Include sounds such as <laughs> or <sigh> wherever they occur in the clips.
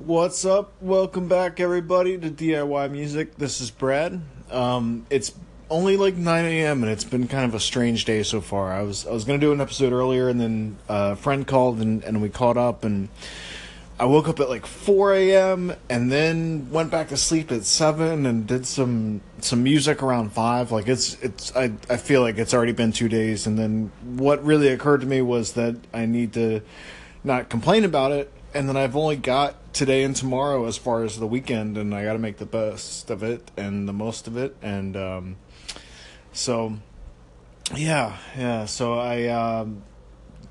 What's up? Welcome back, everybody, to DIY Music. This is Brad. Um, it's only like 9 a.m. and it's been kind of a strange day so far. I was I was gonna do an episode earlier, and then a friend called and, and we caught up, and I woke up at like 4 a.m. and then went back to sleep at seven and did some some music around five. Like it's it's I I feel like it's already been two days, and then what really occurred to me was that I need to not complain about it and then I've only got today and tomorrow as far as the weekend, and I got to make the best of it and the most of it, and um, so yeah, yeah. So I um,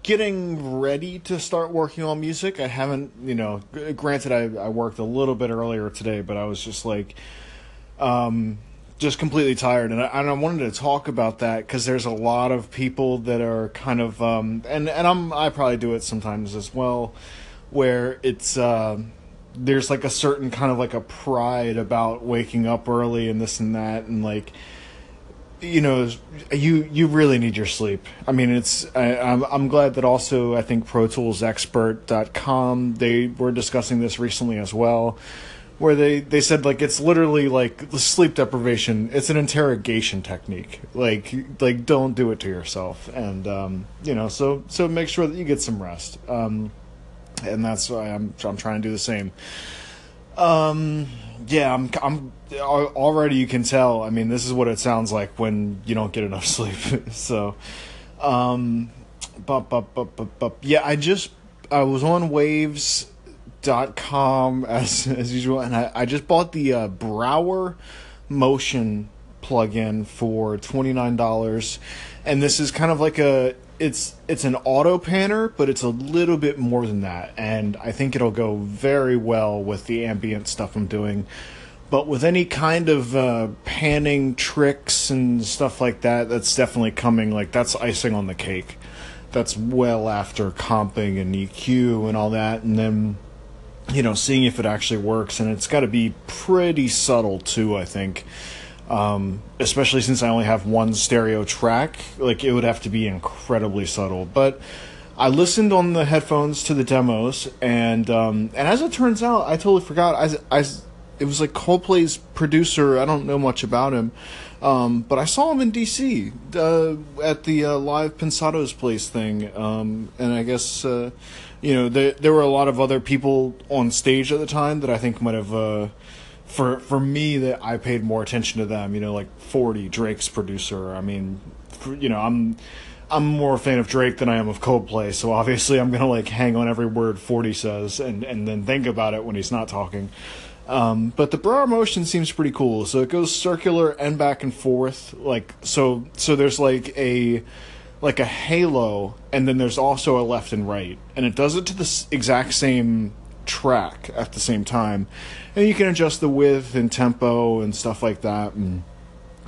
getting ready to start working on music. I haven't, you know, granted I I worked a little bit earlier today, but I was just like. Um, just completely tired and I, and I wanted to talk about that because there's a lot of people that are kind of um, and and I'm I probably do it sometimes as well where it's uh, there's like a certain kind of like a pride about waking up early and this and that and like you know you you really need your sleep. I mean it's I, I'm, I'm glad that also i think pro tools expert.com they were discussing this recently as well where they they said like it's literally like the sleep deprivation. It's an interrogation technique. Like like don't do it to yourself. And um you know so so make sure that you get some rest. Um and that's why I'm I'm trying to do the same. Um, yeah, I'm I'm already you can tell. I mean, this is what it sounds like when you don't get enough <laughs> sleep. so, um, but, but, but, but, but, yeah, I just I was on waves dot com <laughs> as as usual and I, I just bought the uh, Brauer Motion plugin for $29 and this is kind of like a it's it's an auto panner, but it's a little bit more than that, and I think it'll go very well with the ambient stuff I'm doing. But with any kind of uh, panning tricks and stuff like that, that's definitely coming. Like that's icing on the cake. That's well after comping and EQ and all that, and then you know seeing if it actually works. And it's got to be pretty subtle too. I think um, especially since I only have one stereo track, like it would have to be incredibly subtle. But I listened on the headphones to the demos, and um, and as it turns out, I totally forgot. I, I it was like Coldplay's producer. I don't know much about him, um, but I saw him in DC uh, at the uh, live Pensado's Place thing, um, and I guess uh, you know there there were a lot of other people on stage at the time that I think might have uh, for for me that I paid more attention to them. You know, like Forty Drake's producer. I mean, for, you know, I'm I'm more a fan of Drake than I am of Coldplay. So obviously, I'm gonna like hang on every word Forty says and and then think about it when he's not talking. Um, but the Brauer motion seems pretty cool. So it goes circular and back and forth. Like so so there's like a like a halo and then there's also a left and right and it does it to the exact same track at the same time, and you can adjust the width and tempo and stuff like that. And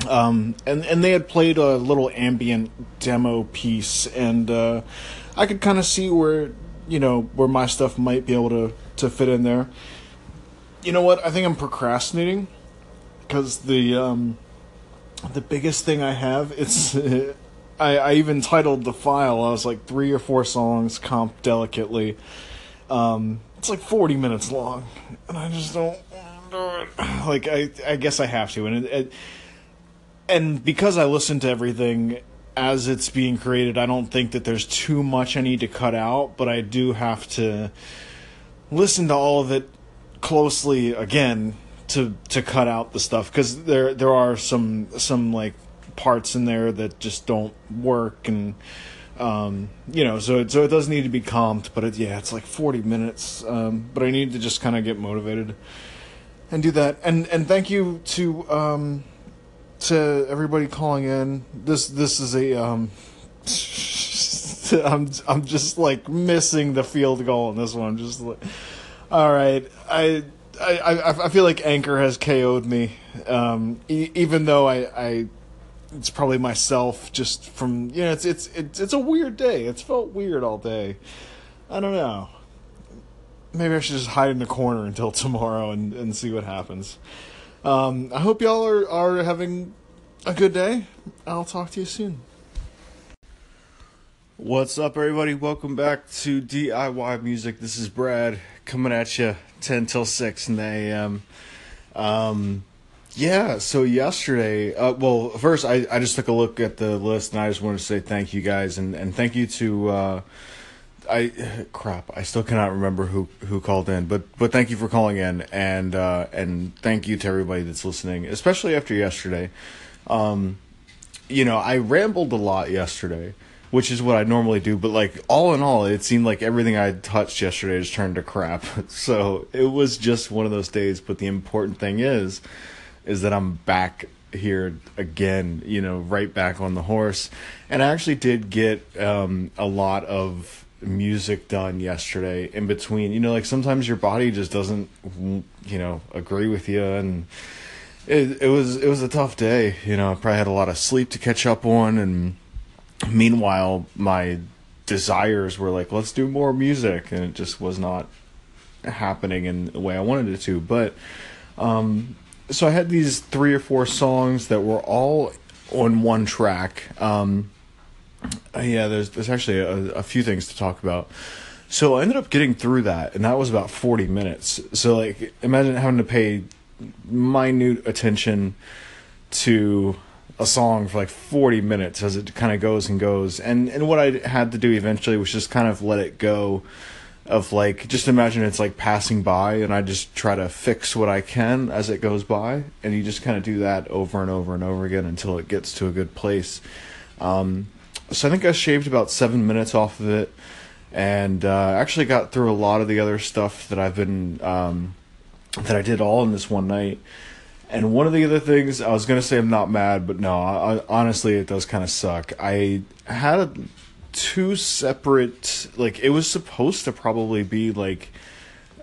um, and and they had played a little ambient demo piece, and uh, I could kind of see where you know where my stuff might be able to to fit in there. You know what? I think I'm procrastinating because the um, the biggest thing I have it's. <laughs> I, I even titled the file. I was like three or four songs comp delicately. Um, it's like 40 minutes long, and I just don't do it. <sighs> Like I, I guess I have to, and it, it, and because I listen to everything as it's being created, I don't think that there's too much I need to cut out, but I do have to listen to all of it closely again to to cut out the stuff because there there are some some like parts in there that just don't work and um, you know, so it, so it does need to be comped, but it, yeah, it's like 40 minutes. Um, but I need to just kind of get motivated and do that. And and thank you to um, to everybody calling in. This this is a um, <laughs> I'm I'm just like missing the field goal in this one. I'm just like, all right, I. I, I, feel like Anchor has KO'd me, um, e- even though I, I it's probably myself just from you know it's it's it's it's a weird day. It's felt weird all day. I don't know. Maybe I should just hide in the corner until <laughs> tomorrow and, and see what happens. Um, I hope y'all are, are having a good day. I'll talk to you soon. What's up, everybody? Welcome back to DIY Music. This is Brad coming at you 10 till 6 in the AM. Um, yeah, so yesterday, uh, well, first I, I just took a look at the list and I just wanted to say thank you guys and, and thank you to, uh, I, <sighs> crap, I still cannot remember who, who called in, but, but thank you for calling in and, uh, and thank you to everybody that's listening, especially after yesterday. Um, you know, I rambled a lot yesterday which is what I normally do. But like all in all, it seemed like everything I touched yesterday just turned to crap. <laughs> So it was just one of those days. But the important thing is, is that I'm back here again. You know, right back on the horse, and I actually did get um, a lot of music done yesterday in between. You know, like sometimes your body just doesn't, you know, agree with you and. It, it was it was a tough day, you know. I probably had a lot of sleep to catch up on, and meanwhile, my desires were like, let's do more music, and it just was not happening in the way I wanted it to. But um, so I had these three or four songs that were all on one track. Um, yeah, there's there's actually a, a few things to talk about. So I ended up getting through that, and that was about 40 minutes. So like, imagine having to pay minute attention to a song for like 40 minutes as it kind of goes and goes. And and what I had to do eventually was just kind of let it go of like just imagine it's like passing by and I just try to fix what I can as it goes by and you just kind of do that over and over and over again until it gets to a good place. Um, so I think I shaved about 7 minutes off of it and uh, actually got through a lot of the other stuff that I've been um, that I did all in this one night. And one of the other things I was gonna say I'm not mad, but no, I, honestly it does kind of suck. I had two separate like it was supposed to probably be like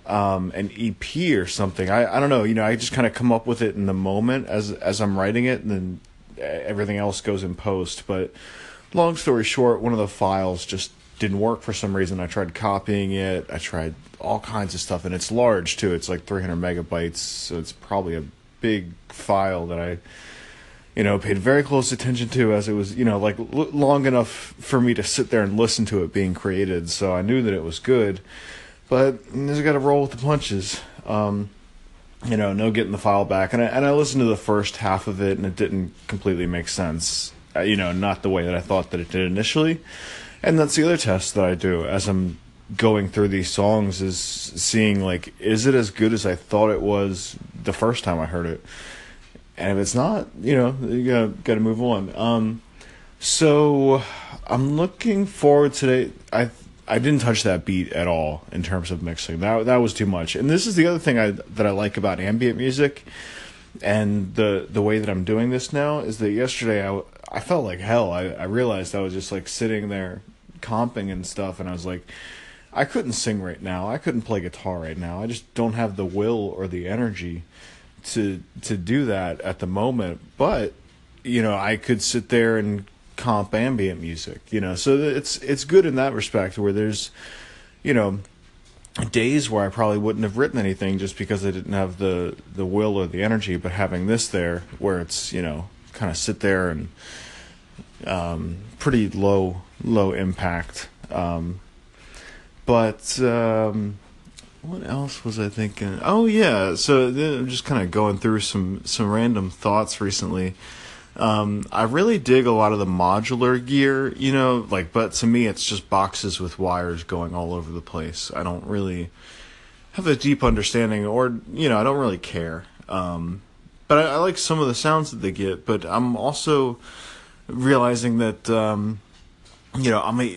um, an EP or something. I, I don't know. You know, I just kind of come up with it in the moment as as I'm writing it, and then everything else goes in post. But long story short, one of the files just didn't work for some reason. I tried copying it. I tried all kinds of stuff, and it's large too. It's like 300 megabytes, so it's probably a big file that I, you know, paid very close attention to as it was, you know, like l- long enough for me to sit there and listen to it being created. So I knew that it was good, but you just got to roll with the punches. Um, you know, no getting the file back, and I and I listened to the first half of it, and it didn't completely make sense. Uh, you know, not the way that I thought that it did initially. And that's the other test that I do as I'm going through these songs is seeing like is it as good as I thought it was the first time I heard it and if it's not you know you gotta gotta move on. Um so I'm looking forward today. I I didn't touch that beat at all in terms of mixing. That that was too much. And this is the other thing I that I like about ambient music and the the way that I'm doing this now is that yesterday I I felt like hell. I I realized I was just like sitting there comping and stuff and I was like I couldn't sing right now. I couldn't play guitar right now. I just don't have the will or the energy to to do that at the moment. But you know, I could sit there and comp ambient music. You know, so it's it's good in that respect where there's, you know, days where I probably wouldn't have written anything just because I didn't have the the will or the energy. But having this there, where it's you know kind of sit there and um, pretty low low impact. Um, but um, what else was I thinking? Oh yeah, so I'm just kind of going through some some random thoughts recently. Um, I really dig a lot of the modular gear, you know, like, but to me, it's just boxes with wires going all over the place. I don't really have a deep understanding, or, you know, I don't really care. Um, but I, I, like some of the sounds that they get, but I'm also realizing that, um, you know, I'm a,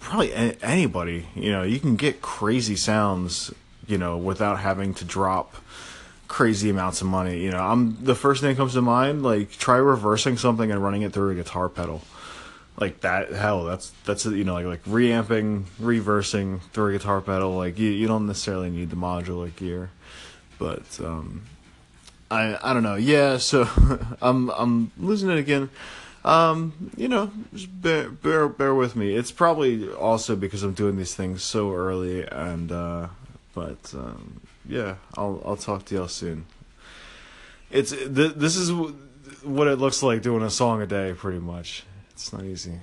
probably anybody, you know, you can get crazy sounds, you know, without having to drop crazy amounts of money. You know, I'm the first thing that comes to mind, like try reversing something and running it through a guitar pedal. Like that hell, that's that's you know, like like reamping, reversing through a guitar pedal, like you you don't necessarily need the modular gear. But um I I don't know. Yeah, so <laughs> I'm I'm losing it again. Um, you know, just bear, bear bear with me. It's probably also because I'm doing these things so early, and uh, but um, yeah, I'll I'll talk to y'all soon. It's th- this is what it looks like doing a song a day, pretty much. It's not easy.